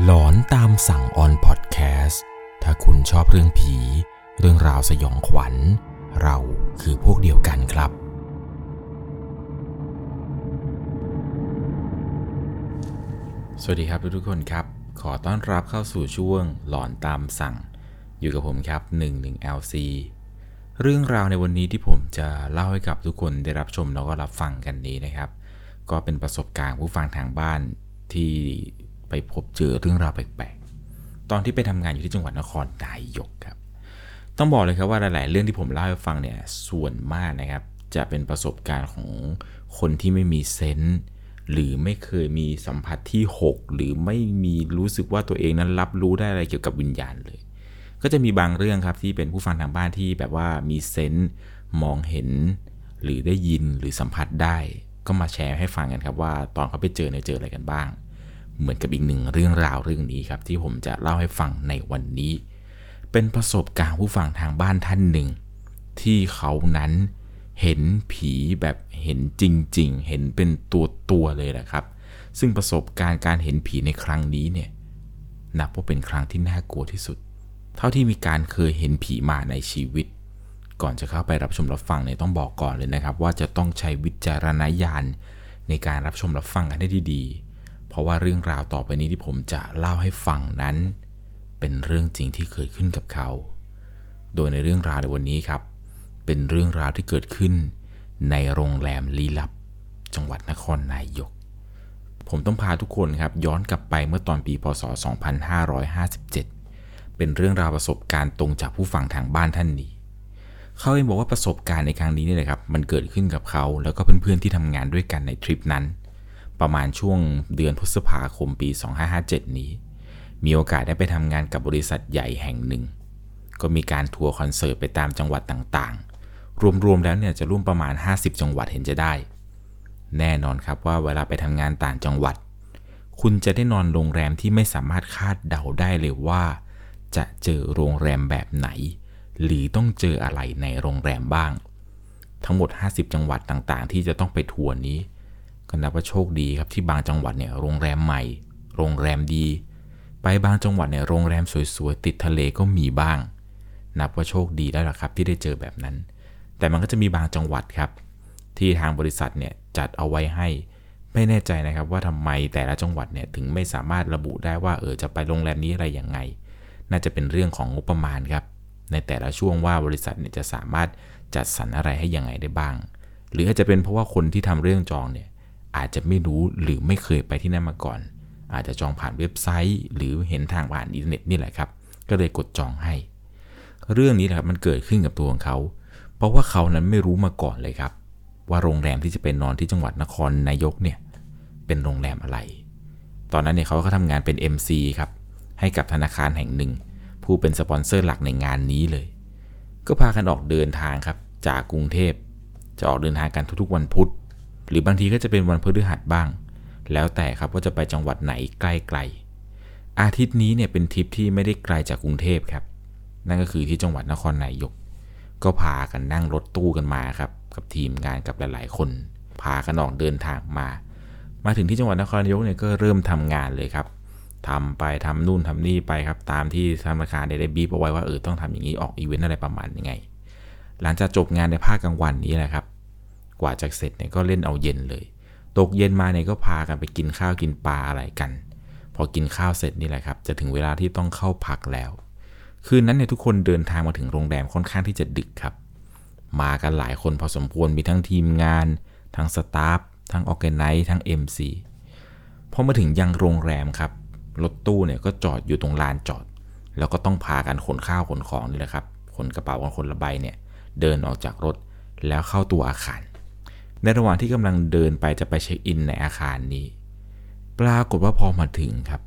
หลอนตามสั่งออนพอดแคสต์ถ้าคุณชอบเรื่องผี เรื่องราวสยองขวัญ เราคือพวกเดียวกันครับ สวัสดีครับทุกคนครับ ขอต้อนรับเข้าสู่ช่วงหลอนตามสั่ง อยู่กับผมครับ 11LC เรื่องราวในวันนี้ที่ผมจะเล่าให้กับทุกคนได้รับชมแล้วก็รับฟังกันนี้นะครับ ก็เป็นประสบการณ์ผู้ฟังทางบ้านที่ ไปพบเจอเรื่องราวแปลกๆ ตอนที่ไปทำงานอยู่ที่จังหวัดนครนายกครับ ต้องบอกเลยครับว่าหลาย ๆ เรื่องที่ผมเล่าให้ฟังเนี่ยส่วนมากนะครับ จะเป็นประสบการณ์ของคนที่ไม่มีเซนส์หรือไม่เคยมีสัมผัสที่ 6 หรือไม่มีรู้สึกว่าตัวเองนั้นรับรู้ได้อะไรเกี่ยวกับวิญญาณเลย ก็จะมีบางเรื่องครับที่เป็นผู้ฟังทางบ้านที่แบบว่ามีเซนส์มองเห็น หรือได้ยินหรือสัมผัสได้ ก็มาแชร์ให้ฟังกันครับว่า ตอนเขาไปเจอเนี่ยเจออะไรกันบ้าง เหมือนกับอีกหนึ่งเรื่องราวเรื่องนี้ครับ ที่ผมจะเล่าให้ฟังในวันนี้ เป็นประสบการณ์ผู้ฟังทางบ้านท่านหนึ่ง ที่เขานั้นเห็นผีแบบเห็นจริง ๆ เห็นเป็นตัวตัวๆเลยแหละครับ ซึ่งประสบการณ์การเห็นผีในครั้งนี้เนี่ยนับว่าเป็นครั้งที่น่ากลัวที่สุด เท่าที่มีการเคยเห็นผีมาในชีวิต ก่อนจะเข้าไปรับชมรับฟังเนี่ยต้องบอกก่อนเลยนะครับ ว่าจะต้องใช้วิจารณญาณในการรับชมรับฟังกันให้ดีๆ เพราะว่าเรื่องราวต่อไปนี้ที่ผมจะเล่าให้ฟังนั้น เป็นเรื่องจริงที่เกิดขึ้นกับเขา โดยในเรื่องราวในวันนี้ครับ เป็นเรื่องราวที่เกิดขึ้น ในโรงแรมลี้ลับ จังหวัดนครนายก ผมต้องพาทุกคนครับย้อนกลับไปเมื่อตอนปีพศ 2557 เป็นเรื่องราวประสบการณ์ตรงจากผู้ฟังทางบ้านท่านนี้เขาเองบอกว่าประสบการณ์ในครั้งนี้เนี่ยนะครับ มันเกิดขึ้นกับเขาแล้วก็เพื่อนๆที่ทำงานด้วยกันในทริปนั้น ประมาณช่วงเดือนพฤษภาคมปี 2557 นี้ มีโอกาสได้ไปทำงานกับบริษัทใหญ่แห่งหนึ่ง ก็มีการทัวร์คอนเสิร์ตไปตามจังหวัดต่างๆ รวมๆแล้วเนี่ยจะร่วมประมาณ 50 จังหวัดเห็นจะได้ แน่นอนครับว่าเวลาไปทำงานต่างจังหวัด คุณจะได้นอนโรงแรมที่ไม่สามารถคาดเดาได้เลยว่า จะเจอโรงแรมแบบไหน หรือต้องเจออะไรในโรงแรมบ้าง ทั้งหมด 50 จังหวัดต่างๆ ที่จะต้องไปทัวร์นี้ ก็นับว่าโชคดีครับที่บางจังหวัดเนี่ยโรงแรมใหม่ โรงแรมดี ไปบางจังหวัดเนี่ยโรงแรมสวยๆติดทะเลก็มีบ้าง นับว่าโชคดีแล้วล่ะครับที่ได้เจอแบบนั้น แต่มันก็จะมีบางจังหวัดครับ ที่ทางบริษัทเนี่ยจัดเอาไว้ให้ไม่แน่ใจนะครับว่าทำไมแต่ละจังหวัดเนี่ยถึงไม่สามารถระบุได้ว่าเออจะไปโรงแรมนี้อะไรอย่างไง น่าจะเป็นเรื่องของงบประมาณครับในแต่ละช่วงว่าบริษัทเนี่ยจะสามารถจัดสรรอะไรให้ยังไงได้บ้าง หรืออาจจะเป็นเพราะว่าคนที่ทำเรื่องจองเนี่ย อาจจะไม่รู้หรือไม่เคยไปที่นั่นมาก่อน อาจจะจองผ่านเว็บไซต์ หรือเห็นทางผ่านอินเทอร์เน็ตนี่แหละครับ ก็เลยกดจองให้ เรื่องนี้แหละครับมันเกิดขึ้นกับตัวของเขา เพราะว่าเขานั้นไม่รู้มาก่อนเลยครับ ว่าโรงแรมที่จะเป็นนอนที่จังหวัดนครนายกเนี่ยเป็นโรงแรมอะไร ตอนนั้นเนี่ยเขาก็ทำงานเป็น MC ครับให้กับธนาคารแห่งหนึ่ง ผู้เป็นสปอนเซอร์หลักในงานนี้เลย ก็พากันออกเดินทางครับจากกรุงเทพ จะออกเดินทางกันทุกๆวันพุธ หรือบางทีก็จะเป็นวันพฤหัสบ้าง แล้วแต่ครับว่าจะไปจังหวัดไหนใกล้ๆอาทิตย์นี้เนี่ยเป็นทริปที่ไม่ได้ไกลจากกรุงเทพครับ นั่นก็คือที่จังหวัดนครนายก ก็พากันนั่งรถตู้กันมาครับ กับทีมงานกับหลาย ๆ คน พากันออกเดินทางมา มาถึงที่จังหวัดนครนายกเนี่ยก็เริ่มทำงานเลยครับทำไปทำนู่นทำนี่ไปครับ ตามที่ธนาคารได้บีบเอาไว้ว่าเออต้องทำอย่างนี้ออกอีเวนต์อะไรประมาณยังไง หลังจากจบงานในภาคกลางวันนี้แหละครับ กว่าจะเสร็จเนี่ยก็เล่นเอาเย็นเลย ตกเย็นมาเนี่ยก็พากันไปกินข้าวกินปลาอะไรกัน พอกินข้าวเสร็จนี่แหละครับ จะถึงเวลาที่ต้องเข้าพักแล้ว คืนนั้นเนี่ยทุกคนเดินทางมาถึงโรงแรมค่อนข้างที่จะดึกครับ มากันหลายคนพอสมควรมีทั้งทีมงาน ทั้งสตาฟทั้งออแกไนซ์ทั้ง MC พอมาถึงยังโรงแรมครับรถตู้เนี่ยก็จอดอยู่ตรงลานจอด แล้วก็ต้องพากันขนข้าวขนของนี่แหละครับขนกระเป๋ากันคนละใบเนี่ยเดินออกจากรถแล้วเข้าตัวอาคาร ในระหว่างที่กำลังเดินไปจะไปเช็คอินในอาคารนี้ ปรากฏว่าพอมาถึงครับ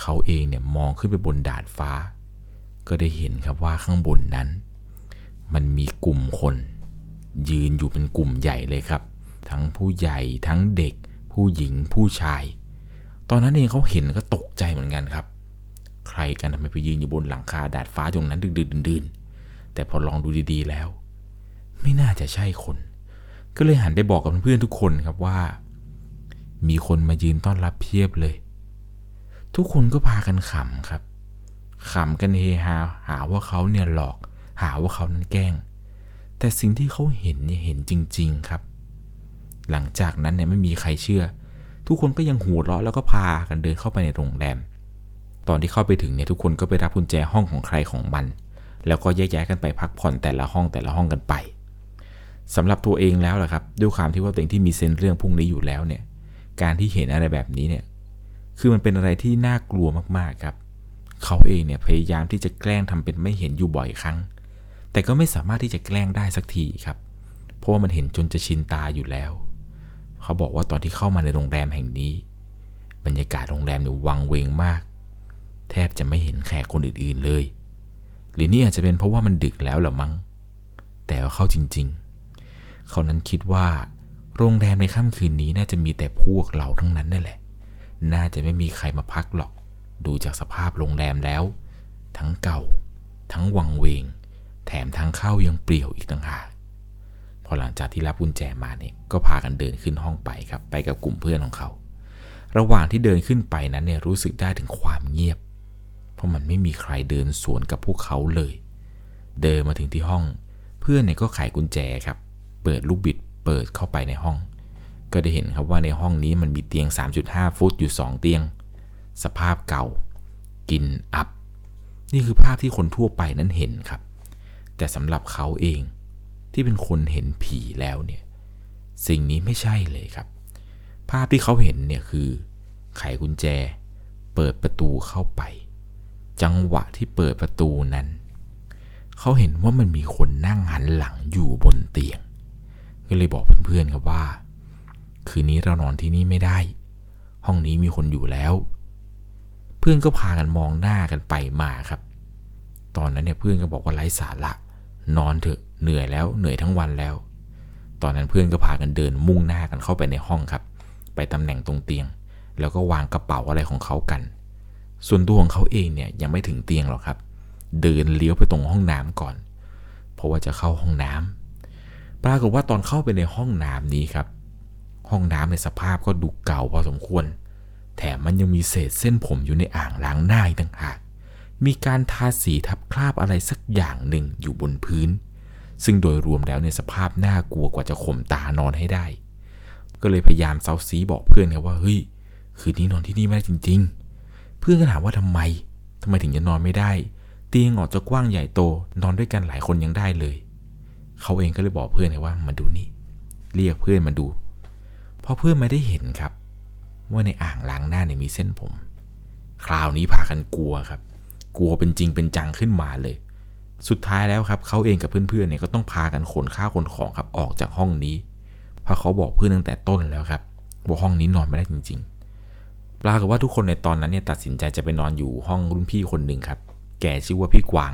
เขาเองเนี่ยมองขึ้นไปบนดาดฟ้า ก็ได้เห็นครับว่าข้างบนนั้น มันมีกลุ่มคน ยืนอยู่เป็นกลุ่มใหญ่เลยครับ ทั้งผู้ใหญ่ทั้งเด็ก ผู้หญิงผู้ชาย ตอนนั้นเองเขาเห็นก็ตกใจเหมือนกันครับ ใครกันทำไมไปยืนอยู่บนหลังคาดาดฟ้าตรงนั้นดึกๆดื่นๆแต่พอลองดูดีๆแล้ว ไม่น่าจะใช่คน ก็เลยหันไปบอกกับเพื่อนๆทุกคนครับว่า มีคนมายืนต้อนรับเพียบเลย ทุกคนก็พากันขำครับขำกันเฮฮาหาว่าเขาเนี่ยหลอก หาว่าเขานั้นแกล้ง แต่สิ่งที่เขาเห็นเนี่ยเห็นจริง ๆครับ หลังจากนั้นเนี่ยไม่มีใครเชื่อ ทุกคนก็ยังหัวเราะแล้วก็พากันเดินเข้าไปในโรงแรม ตอนที่เข้าไปถึงเนี่ยทุกคนก็ไปรับกุญแจห้องของใครของมัน แล้วก็แยกย้ายกันไปพักผ่อนแต่ละห้องแต่ละห้องกันไป สำหรับตัวเองแล้วแหละครับ ด้วยความที่ว่าตัวเองที่มีเซนเรื่องพวกนี้อยู่แล้วเนี่ย การที่เห็นอะไรแบบนี้เนี่ย คือมันเป็นอะไรที่น่ากลัวมากๆครับ เขาเองเนี่ยพยายามที่จะแกล้งทำเป็นไม่เห็นอยู่บ่อยครั้ง แต่ก็ไม่สามารถที่จะแกล้งได้สักทีครับ เพราะว่ามันเห็นจนจะชินตาอยู่แล้ว เขาบอกว่าตอนที่เข้ามาในโรงแรมแห่งนี้ บรรยากาศโรงแรมเนี่ยวังเวงมาก แทบจะไม่เห็นแขกคนอื่นๆเลย หรือนี่อาจจะเป็นเพราะว่ามันดึกแล้วหรือมั้ง แต่ว่าเข้าจริง ๆ เขานั้นคิดว่า โรงแรมในค่ำคืนนี้น่าจะมีแต่พวกเราทั้งนั้นนั่นแหละ น่าจะไม่มีใครมาพักหรอก ดูจากสภาพโรงแรมแล้ว ทั้งเก่า ทั้งวังเวง แถมทางเข้ายังเปลี่ยวอีกต่างหากพอหลังจากที่รับกุญแจมาเนี่ยก็พากันเดินขึ้นห้องไปครับ ไปกับกลุ่มเพื่อนของเขา ระหว่างที่เดินขึ้นไปนั้นเนี่ยรู้สึกได้ถึงความเงียบ เพราะมันไม่มีใครเดินสวนกับพวกเขาเลย เดินมาถึงที่ห้อง เพื่อนเนี่ยก็ไขกุญแจครับ เปิดลูกบิดเปิดเข้าไปในห้อง ก็ได้เห็นครับว่าในห้องนี้มันมีเตียง 3.5 ฟุตอยู่ 2 เตียง สภาพเก่า กินอับ นี่คือภาพที่คนทั่วไปนั้นเห็นครับ แต่สำหรับเขาเองที่เป็นคนเห็นผีแล้วเนี่ยสิ่งนี้ไม่ใช่เลยครับ ภาพที่เขาเห็นเนี่ยคือ ไขกุญแจ เปิดประตูเข้าไป จังหวะที่เปิดประตูนั้น เขาเห็นว่ามันมีคนนั่งหันหลังอยู่บนเตียง ก็เลยบอกเพื่อนๆครับว่า คืนนี้เรานอนที่นี่ไม่ได้ ห้องนี้มีคนอยู่แล้ว เพื่อนก็พากันมองหน้ากันไปมาครับ ตอนนั้นเนี่ยเพื่อนก็บอกว่าไร้สาระนอนเถอะเหนื่อยแล้วเหนื่อยทั้งวันแล้ว ตอนนั้นเพื่อนก็พากันเดินมุ่งหน้ากันเข้าไปในห้องครับ ไปตำแหน่งตรงเตียง แล้วก็วางกระเป๋าอะไรของเขากัน ส่วนตัวของเขาเองเนี่ยยังไม่ถึงเตียงหรอกครับ เดินเลี้ยวไปตรงห้องน้ำก่อน เพราะว่าจะเข้าห้องน้ำ ปรากฏว่าตอนเข้าไปในห้องน้ำนี้ครับ ห้องน้ำในสภาพก็ดูเก่าพอสมควร แถมมันยังมีเศษเส้นผมอยู่ในอ่างล้างหน้าอีกต่างหากมีการทาสีทับคราบอะไรสักอย่างหนึ่งอยู่บนพื้น ซึ่งโดยรวมแล้วในสภาพน่ากลัวกว่าจะข่มตานอนให้ได้ ก็เลยพยายามเซาซีบอกเพื่อนครับว่าเฮ้ยคืนนี้นอนที่นี่ไม่ได้จริง ๆ เพื่อนก็ถามว่าทำไมทำไมถึงจะนอนไม่ได้ เตียงออกจะกว้างใหญ่โตนอนด้วยกันหลายคนยังได้เลย เขาเองก็เลยบอกเพื่อนว่ามาดูนี่ เรียกเพื่อนมาดูพอเพื่อนไม่ได้เห็นครับ ว่าในอ่างล้างหน้าเนี่ยมีเส้นผม คราวนี้พากันกลัวครับ กลัวเป็นจริงเป็นจังขึ้นมาเลย สุดท้ายแล้วครับเขาเองกับเพื่อนๆเนี่ยก็ต้องพากันขนข้าวขนของครับออกจากห้องนี้เพราะเขาบอกเพื่อนตั้งแต่ต้นแล้วครับว่าห้องนี้นอนไม่ได้จริง ๆ ปรากฏว่าทุกคนในตอนนั้นเนี่ยตัดสินใจจะไปนอนอยู่ห้องรุ่นพี่คนหนึ่งครับ แกชื่อว่าพี่กวาง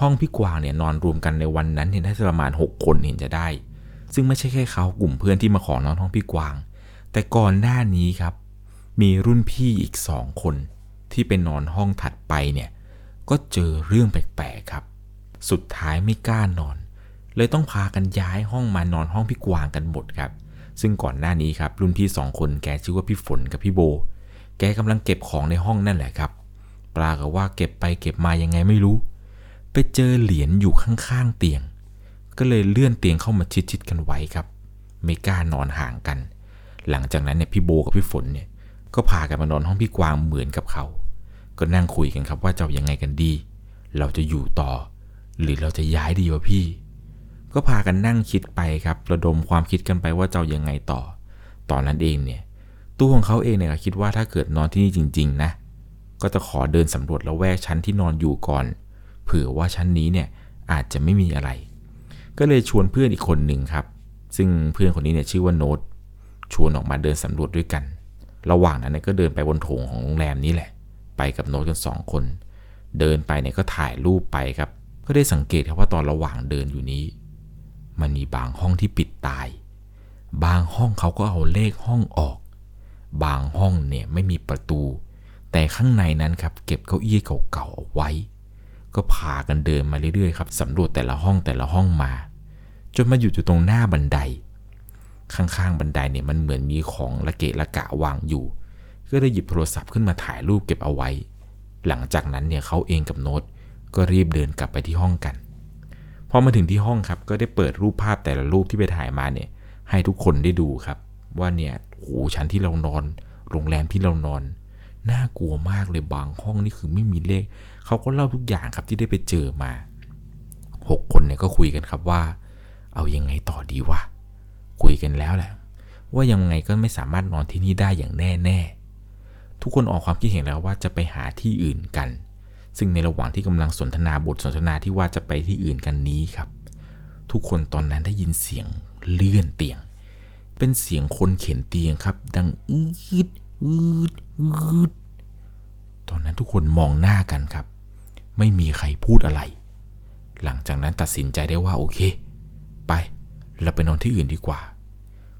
ห้องพี่กวางเนี่ยนอนรวมกันในวันนั้นเนี่ยน่าจะประมาณ 6 คนเห็นจะได้ ซึ่งไม่ใช่แค่เขากลุ่มเพื่อนที่มาขอนอนห้องพี่กวาง แต่ก่อนหน้านี้ครับ มีรุ่นพี่อีกสองคน ที่เป็นนอนห้องถัดไปเนี่ยก็เจอเรื่องแปลกๆครับ สุดท้ายไม่กล้านอน เลยต้องพากันย้ายห้องมานอนห้องพี่กวางกันหมดครับ ซึ่งก่อนหน้านี้ครับรุ่นพี่สองคนแกชื่อว่าพี่ฝนกับพี่โบ แกกำลังเก็บของในห้องนั่นแหละครับ ปรากฏว่าเก็บไปเก็บมายังไงไม่รู้ ไปเจอเหรียญอยู่ข้างๆเตียง ก็เลยเลื่อนเตียงเข้ามาชิดๆกันไว้ครับ ไม่กล้านอนห่างกัน หลังจากนั้นเนี่ยพี่โบกับพี่ฝนเนี่ย ก็พากันมานอนห้องพี่กวางเหมือนกับเขา ก็นั่งคุยกันครับว่าจะยังไงกันดี เราจะอยู่ต่อ หรือเราจะย้ายดีวะพี่ ก็พากันนั่งคิดไปครับ ระดมความคิดกันไปว่าจะยังไงต่อ ตอนนั้นเองเนี่ยตัวของเขาเองเนี่ยคิดว่าถ้าเกิดนอนที่นี่จริง ๆ นะ ก็จะขอเดินสำรวจละแวกชั้นที่นอนอยู่ก่อน เผื่อว่าชั้นนี้เนี่ยอาจจะไม่มีอะไร ก็เลยชวนเพื่อนอีกคนหนึ่งครับ ซึ่งเพื่อนคนนี้เนี่ยชื่อว่าโน้ตชวนออกมาเดินสำรวจด้วยกัน ระหว่างนั้นก็เดินไปบนโถงของโรงแรมนี้แหละ ไปกับโน้ตกันสองคน เดินไปเนี่ยก็ถ่ายรูปไปครับ ก็ได้สังเกตครับว่าตอนระหว่างเดินอยู่นี้ มันมีบางห้องที่ปิดตาย บางห้องเขาก็เอาเลขห้องออก บางห้องเนี่ยไม่มีประตู แต่ข้างในนั้นครับเก็บเก้าอี้เก่าๆเอาไว้ ก็พากันเดินมาเรื่อยๆครับสำรวจแต่ละห้องแต่ละห้องมา จนมาอยู่อยู่ตรงหน้าบันได ข้างๆบันไดเนี่ยมันเหมือนมีของละเกะละกะวางอยู่ ก็ได้หยิบโทรศัพท์ขึ้นมาถ่ายรูปเก็บเอาไว้ หลังจากนั้นเนี่ยเขาเองกับโน้ตก็รีบเดินกลับไปที่ห้องกันพอมาถึงที่ห้องครับก็ได้เปิดรูปภาพแต่ละรูปที่ไปถ่ายมาเนี่ย ให้ทุกคนได้ดูครับ ว่าเนี่ยโอ้ชั้นที่เรานอน โรงแรมที่เรานอน น่ากลัวมากเลยบางห้องนี่คือไม่มีเลข เขาก็เล่าทุกอย่างครับที่ได้ไปเจอมาหกคนเนี่ยก็คุยกันครับว่า เอายังไงต่อดีวะ คุยกันแล้วแหละ ว่ายังไงก็ไม่สามารถนอนที่นี่ได้อย่างแน่แน่ทุกคนออกความคิดเห็นแล้วว่าจะไปหาที่อื่นกัน ซึ่งในระหว่างที่กำลังสนทนาบทสนทนาที่ว่าจะไปที่อื่นกันนี้ครับ ทุกคนตอนนั้นได้ยินเสียงเลื่อนเตียง เป็นเสียงคนเข็นเตียงครับ ดังอืด อืดอืดตอนนั้นทุกคนมองหน้ากันครับ ไม่มีใครพูดอะไร หลังจากนั้นตัดสินใจได้ว่าโอเค ไป เราไปนอนที่อื่นดีกว่า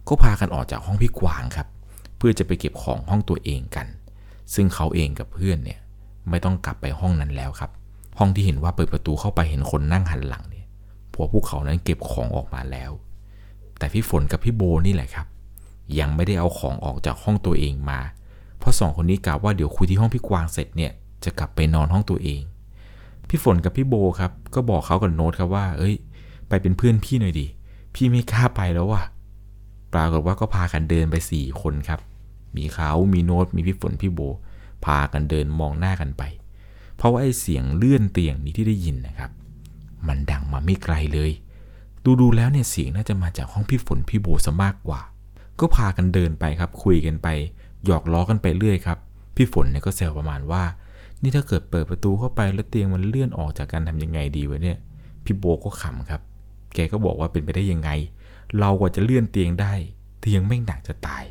ก็พากันออกจากห้องพี่กวางครับ เพื่อจะไปเก็บของห้องตัวเองกัน ซึ่งเขาเองกับเพื่อนเนี่ยไม่ต้องกลับไปห้องนั้นแล้วครับ ห้องที่เห็นว่าเปิดประตูเข้าไปเห็นคนนั่งหันหลังเนี่ยพราะพวกเขานั้นเก็บของออกมาแล้ว แต่พี่ฝนกับพี่โบนี่แหละครับ ยังไม่ได้เอาของออกจากห้องตัวเองมา เพราะสองคนนี้กล่าวว่าเดี๋ยวคุยที่ห้องพี่กวางเสร็จเนี่ยจะกลับไปนอนห้องตัวเอง พี่ฝนกับพี่โบครับ ก็บอกเขากับโน้ตครับว่า เอ้ย ไปเป็นเพื่อนพี่หน่อยดิ พี่ไม่กล้าไปแล้วว่ะ ปรากฏว่าก็พากันเดินไปสี่คนครับ มีเขามีโน้ต มีพี่ฝน พี่โบ พากันเดินมองหน้ากันไป เพราะว่าไอ้เสียงเลื่อนเตียงนี้ที่ได้ยินนะครับ มันดังมาไม่ไกลเลย ดูดูแล้วเนี่ยเสียงน่าจะมาจากห้องพี่ฝนพี่โบซะมากกว่า ก็พากันเดินไปครับคุยกันไป หยอกล้อกันไปเรื่อยครับพี่ฝนเนี่ยก็แซวประมาณว่า นี่ถ้าเกิดเปิดประตูเข้าไปแล้วเตียงมันเลื่อนออกจากกันทำยังไงดีวะเนี่ยพี่โบก็ขำครับ แกก็บอกว่าเป็นไปได้ยังไง เรากว่าจะเลื่อนเตียงได้ เตียงไม่หนักจะตาย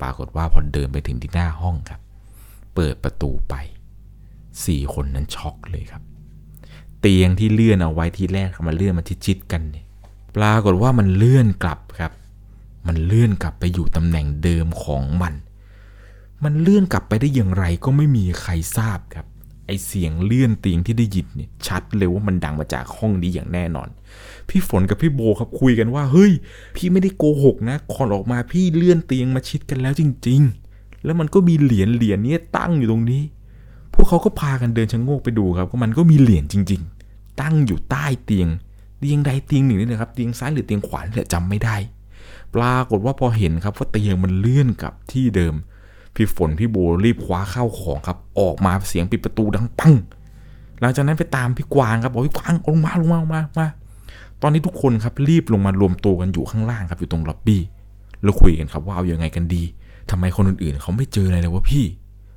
ปรากฏว่าพอเดินไปถึงที่หน้าห้องครับ เปิดประตูไปสี่คนนั้นช็อกเลยครับ เตียงที่เลื่อนเอาไว้ที่แรกมาเลื่อนมาชิดๆกันเนี่ยปรากฏว่ามันเลื่อนกลับครับ มันเลื่อนกลับไปอยู่ตำแหน่งเดิมของมัน มันเลื่อนกลับไปได้อย่างไรก็ไม่มีใครทราบครับ ไอเสียงเลื่อนเตียงที่ได้ยินเนี่ยชัดเลยว่ามันดังมาจากห้องนี้อย่างแน่นอน พี่ฝนกับพี่โบครับคุยกันว่าเฮ้ย พี่ไม่ได้โกหกนะก่อนออกมาพี่เลื่อนเตียงมาชิดกันแล้วจริง ๆ แล้วมันก็มีเหรียญเหรียญนี้ตั้งอยู่ตรงนี้ พวกเขาก็พากันเดินชะโงกไปดูครับก็มันก็มีเหรียญจริง ๆ ตั้งอยู่ใต้เตียงเตียงใดเตียงหนึ่งนี่นะครับเตียงซ้ายหรือเตียงขวาเนี่ยจำไม่ได้ ปรากฏว่าพอเห็นครับว่าเตียงมันเลื่อนกลับที่เดิม พี่ฝนพี่โบรีบคว้าเข้าของครับ ออกมาเสียงปิดประตูดังปัง หลังจากนั้นไปตามพี่กวางครับบอกพี่กวางลงมาลงมาลงมามา ตอนนี้ทุกคนครับรีบลงมารวมตัวกันอยู่ข้างล่างครับอยู่ตรงล็อบบี้แล้วคุยกันครับว่าเอาอยัางไงกันดีทำไมคนอื่นๆเขาไม่เจออะไรเลยวะพี่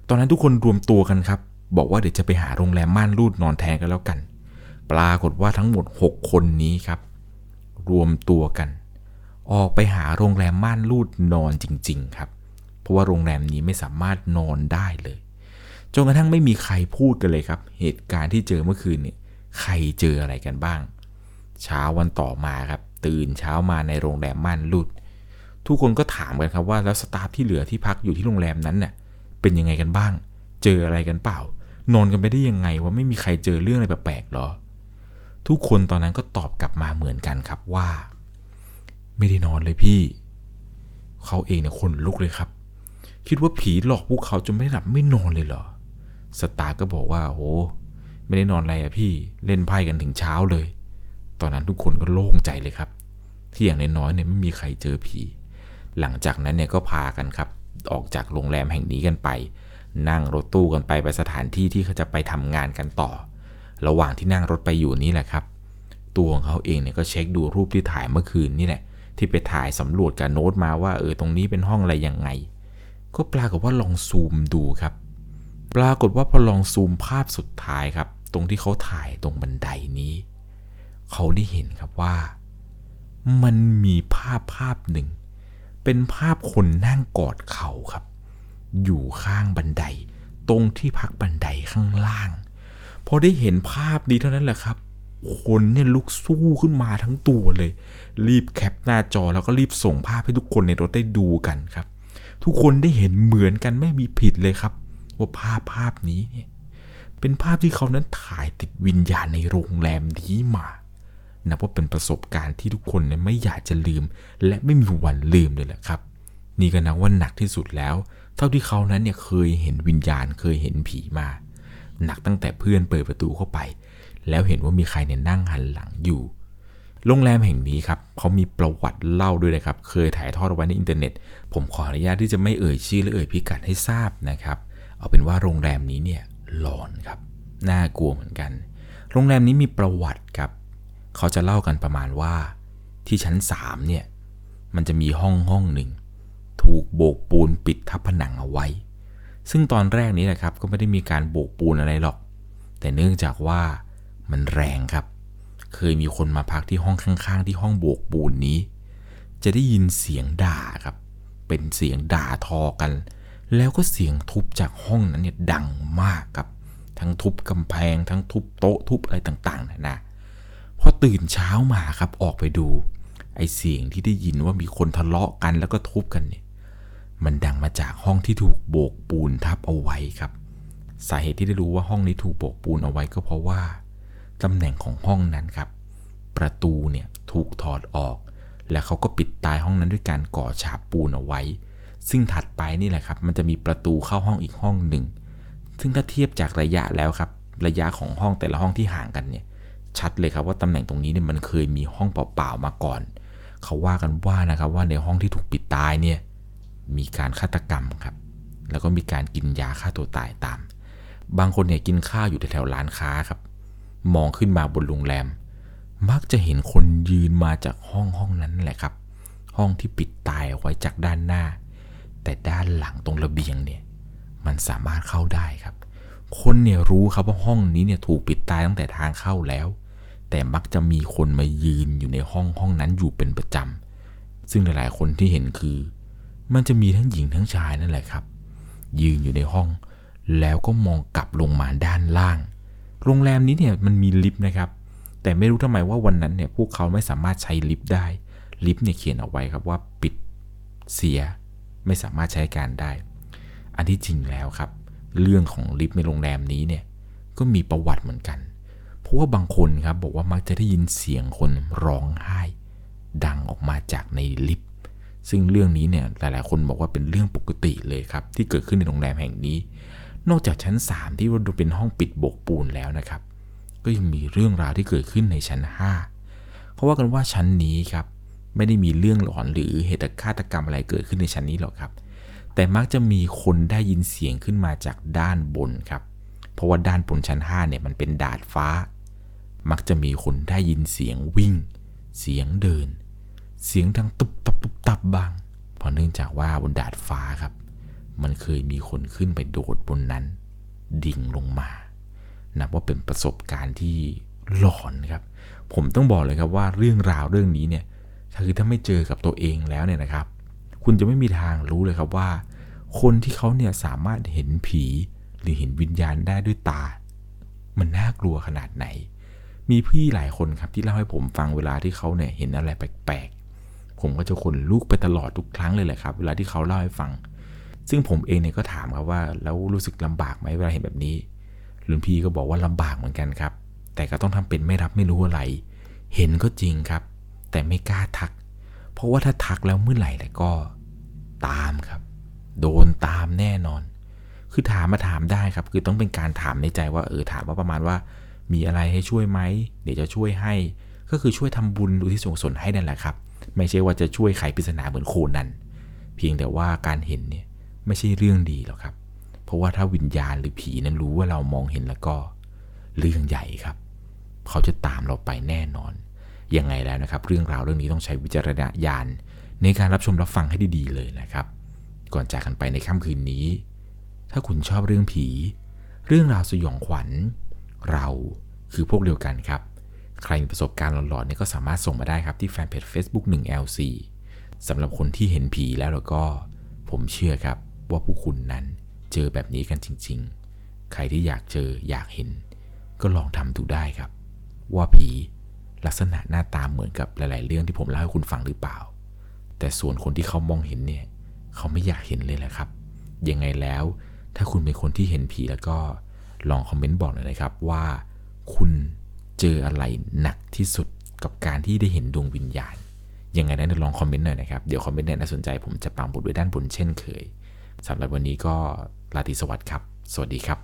ตอนนั้นทุกคนรวมตัวกันครับ บอกว่าเดี๋ยวจะไปหาโรงแรมม่านรูดนอนแทนกันแล้วกัน ปรากฏว่าทั้งหมด 6 คนนี้ครับ รวมตัวกัน ออกไปหาโรงแรมม่านรูดนอนจริง ๆ ครับ เพราะว่าโรงแรมนี้ไม่สามารถนอนได้เลยจนกระทั่งไม่มีใครพูดกันเลยครับ เหตุการณ์ที่เจอเมื่อคืนเนี่ยใครเจออะไรกันบ้าง เช้าวันต่อมาครับ ตื่นเช้ามาในโรงแรมม่านรูดทุกคนก็ถามกันครับว่าแล้วสตาฟที่เหลือที่พักอยู่ที่โรงแรมนั้นเน่ะเป็นยังไงกันบ้าง เจออะไรกันเปล่านอนกันไปได้ยังไงว่าไม่มีใครเจอเรื่องอะไรแปลกๆหรอ ทุกคนตอนนั้นก็ตอบกลับมาเหมือนกันครับว่า ไม่ได้นอนเลยพี่ เขาเองเนี่ยคนลุกเลยครับ คิดว่าผีหลอกพวกเขาจนไม่หลับไม่นอนเลยเหรอ สตาร์ก็บอกว่าโอ้ไม่ได้นอนอะไรอะพี่ เล่นไพ่กันถึงเช้าเลย ตอนนั้นทุกคนก็โล่งใจเลยครับ ที่อย่างน้อยๆเนี่ยไม่มีใครเจอผี หลังจากนั้นเนี่ยก็พากันครับ ออกจากโรงแรมแห่งนี้กันไป นั่งรถตู้กันไปไปสถานที่ที่เขาจะไปทำงานกันต่อ ระหว่างที่นั่งรถไปอยู่นี่แหละครับ ตัวของเขาเองเนี่ยก็เช็คดูรูปที่ถ่ายเมื่อคืนนี่แหละ ที่ไปถ่ายสำรวจกับโน้ตมาว่าเออตรงนี้เป็นห้องอะไรยังไง ก็ปรากฏว่าลองซูมดูครับ ปรากฏว่าพอลองซูมภาพสุดท้ายครับ ตรงที่เขาถ่ายตรงบันไดนี้ เขาได้เห็นครับว่า มันมีภาพภาพหนึ่ง เป็นภาพคนนั่งกอดเข่าครับ อยู่ข้างบันได ตรงที่พักบันไดข้างล่างพอได้เห็นภาพนี้เท่านั้นแหละครับ คนเนี่ยลุกสู้ขึ้นมาทั้งตัวเลย รีบแคปหน้าจอแล้วก็รีบส่งภาพให้ทุกคนในรถได้ดูกันครับ ทุกคนได้เห็นเหมือนกันไม่มีผิดเลยครับ ว่าภาพภาพนี้เนี่ยเป็นภาพที่เขานั้นถ่ายติดวิญญาณในโรงแรมนี้มานับว่าเป็นประสบการณ์ที่ทุกคนเนี่ยไม่อยากจะลืม และไม่มีวันลืมเลยแหละครับ นี่ก็นับว่าหนักที่สุดแล้ว เท่าที่เขานั้นเนี่ยเคยเห็นวิญญาณเคยเห็นผีมา หนักตั้งแต่เพื่อนเปิดประตูเข้าไป แล้วเห็นว่ามีใครเนี่ยนั่งหันหลังอยู่ โรงแรมแห่งนี้ครับเขามีประวัติเล่าด้วยนะครับ เคยถ่ายทอดไว้ในอินเทอร์เน็ต ผมขออนุญาตที่จะไม่เอ่ยชื่อและเอ่ยพิกัดให้ทราบนะครับ เอาเป็นว่าโรงแรมนี้เนี่ยหลอนครับ น่ากลัวเหมือนกัน โรงแรมนี้มีประวัติครับ เขาจะเล่ากันประมาณว่าที่ชั้น3เนี่ยมันจะมีห้องห้องหนึ่ง ถูกโบกปูนปิดทับผนังเอาไว้ ซึ่งตอนแรกนี้นะครับก็ไม่ได้มีการโบกปูนอะไรหรอก แต่เนื่องจากว่า มันแรงครับ เคยมีคนมาพักที่ห้องข้างๆ ที่ห้องโบกปูนนี้ จะได้ยินเสียงด่าครับ เป็นเสียงด่าทอกัน แล้วก็เสียงทุบจากห้องนั้นเนี่ยดังมากครับ ทั้งทุบกำแพง ทั้งทุบโต๊ะทุบอะไรต่างๆนะนะพอตื่นเช้ามาครับออกไปดู ไอ้เสียงที่ได้ยินว่ามีคนทะเลาะกันแล้วก็ทุบกันเนี่ยมันดังมาจากห้องที่ถูกโบกปูนทับเอาไว้ครับ สาเหตุที่ได้รู้ว่าห้องนี้ถูกโบกปูนเอาไว้ก็เพราะว่า ตำแหน่งของห้องนั้นครับ ประตูเนี่ยถูกถอดออก และเขาก็ปิดตายห้องนั้นด้วยการก่อฉาบปูนเอาไว้ ซึ่งถัดไปนี่แหละครับ มันจะมีประตูเข้าห้องอีกห้องหนึ่ง ซึ่งถ้าเทียบจากระยะแล้วครับ ระยะของห้องแต่ละห้องที่ห่างกันเนี่ย ชัดเลยครับว่าตำแหน่งตรงนี้เนี่ยมันเคยมีห้องเปล่าๆมาก่อน เขาว่ากันว่านะครับว่าในห้องที่ถูกปิดตายเนี่ย มีการฆาตกรรมครับ แล้วก็มีการกินยาฆ่าตัวตายตาม บางคนเนี่ยกินข้าวอยู่แถวๆร้านค้าครับ มองขึ้นมาบนโรงแรม มักจะเห็นคนยืนมาจากห้องห้องนั้นแหละครับ ห้องที่ปิดตายเอาไว้จากด้านหน้า แต่ด้านหลังตรงระเบียงเนี่ยมันสามารถเข้าได้ครับ คนเนี่ยรู้ครับว่าห้องนี้เนี่ยถูกปิดตายตั้งแต่ทางเข้าแล้ว แต่มักจะมีคนมายืนอยู่ในห้องห้องนั้นอยู่เป็นประจำซึ่งหลายๆคนที่เห็นคือ มันจะมีทั้งหญิงทั้งชายนั่นแหละครับ ยืนอยู่ในห้อง แล้วก็มองกลับลงมาด้านล่าง โรงแรมนี้เนี่ยมันมีลิฟต์นะครับ แต่ไม่รู้ทำไมว่าวันนั้นเนี่ยพวกเขาไม่สามารถใช้ลิฟต์ได้ ลิฟต์เนี่ยเขียนเอาไว้ครับว่าปิดเสียไม่สามารถใช้การได้ อันที่จริงแล้วครับ เรื่องของลิฟต์ในโรงแรมนี้เนี่ยก็มีประวัติเหมือนกัน เพราะว่าบางคนครับบอกว่ามักจะได้ยินเสียงคนร้องไห้ ดังออกมาจากในลิฟต์ ซึ่งเรื่องนี้เนี่ยหลายๆ คนบอกว่าเป็นเรื่องปกติเลยครับ ที่เกิดขึ้นในโรงแรมแห่งนี้ นอกจากชั้น 3 ที่ว่าดูเป็นห้องปิดโบกปูนแล้วนะครับ ก็ยังมีเรื่องราวที่เกิดขึ้นในชั้น 5เพราะว่ากันว่าชั้นนี้ครับไม่ได้มีเรื่องหลอนหรือเหตุฆาตกรรมอะไรเกิดขึ้นในชั้นนี้หรอกครับ แต่มักจะมีคนได้ยินเสียงขึ้นมาจากด้านบนครับ เพราะว่าด้านบนชั้น5เนี่ยมันเป็นดาดฟ้า มักจะมีคนได้ยินเสียงวิ่ง เสียงเดิน เสียงดังตุบตับตุบตับบางเพราะเนื่องจากว่าบนดาดฟ้าครับ มันเคยมีคนขึ้นไปโดดบนนั้น ดิ่งลงมา นับว่าเป็นประสบการณ์ที่หลอนครับ ผมต้องบอกเลยครับว่าเรื่องราวเรื่องนี้เนี่ยคือถ้าไม่เจอกับตัวเองแล้วเนี่ยนะครับ คุณจะไม่มีทางรู้เลยครับว่า คนที่เขาเนี่ยสามารถเห็นผีหรือเห็นวิญญาณได้ด้วยตา มันน่ากลัวขนาดไหน มีพี่หลายคนครับที่เล่าให้ผมฟังเวลาที่เขาเนี่ยเห็นอะไรแปลกๆ ผมก็จะขนลุกไปตลอดทุกครั้งเลยแหละครับ เวลาที่เขาเล่าให้ฟัง ซึ่งผมเองเนี่ยก็ถามครับว่าแล้วรู้สึกลำบากไหมเวลาเห็นแบบนี้รุ่นพี่ก็บอกว่าลำบากเหมือนกันครับ แต่ก็ต้องทำเป็นไม่รับไม่รู้อะไร เห็นก็จริงครับ แต่ไม่กล้าทัก เพราะว่าถ้าทักแล้วเมื่อไหร่แล้วก็ตามครับ โดนตามแน่นอน คือถามมาถามได้ครับ คือต้องเป็นการถามในใจว่าเออถามว่าประมาณว่า มีอะไรให้ช่วยไหมเดี๋ยวจะช่วยให้ ก็คือช่วยทำบุญอุทิศส่วนกุศลให้นั่นแหละครับ ไม่ใช่ว่าจะช่วยไขปริศนาเหมือนโคนันเพียงแต่ว่าการเห็นเนี่ย ไม่ใช่เรื่องดีหรอกครับ เพราะว่าถ้าวิญญาณหรือผีนั้นรู้ว่าเรามองเห็นแล้วก็ เรื่องใหญ่ครับ เขาจะตามเราไปแน่นอน ยังไงแล้วนะครับ เรื่องราวเรื่องนี้ต้องใช้วิจารณญาณในการรับชมรับฟังให้ดีๆเลยนะครับ ก่อนจากกันไปในค่ำคืนนี้ ถ้าคุณชอบเรื่องผี เรื่องราวสยองขวัญ เราคือพวกเดียวกันครับ ใครมีประสบการณ์หลอนๆเนี่ยก็สามารถส่งมาได้ครับที่แฟนเพจ Facebook 1 LC สำหรับคนที่เห็นผีแล้วแล้วก็ ผมเชื่อครับ ว่าผู้คุณนั้นเจอแบบนี้กันจริง ๆ ใครที่อยากเจออยากเห็น ก็ลองทำดูได้ครับ ว่าผีลักษณะหน้าตาเหมือนกับหลาย ๆ เรื่องที่ผมเล่าให้คุณฟังหรือเปล่า แต่ส่วนคนที่เขามองเห็นเนี่ย เขาไม่อยากเห็นเลยแหละครับ ยังไงแล้ว ถ้าคุณเป็นคนที่เห็นผีแล้วก็ลองคอมเมนต์บอกหน่อยนะครับว่าคุณเจออะไรหนักที่สุดกับการที่ได้เห็นดวงวิญญาณยังไงนั้นลองคอมเมนต์หน่อยนะครับ เดี๋ยวคอมเมนต์เนี่ยน่าสนใจผมจะปังบุดไว้ด้านบนเช่นเคย สำหรับวันนี้ก็ลาตรีสวัสดิ์ครับ สวัสดีครับ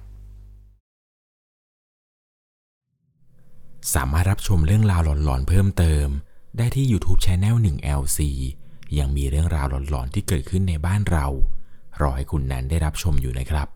สามารถรับชมเรื่องราวหลอนๆเพิ่มเติม ได้ที่ YouTube c h anel 1 LC ยังมีเรื่องราวหลอนๆที่เกิดขึ้นในบ้านเรา รอให้คุณนันได้รับชมอยู่นะครับ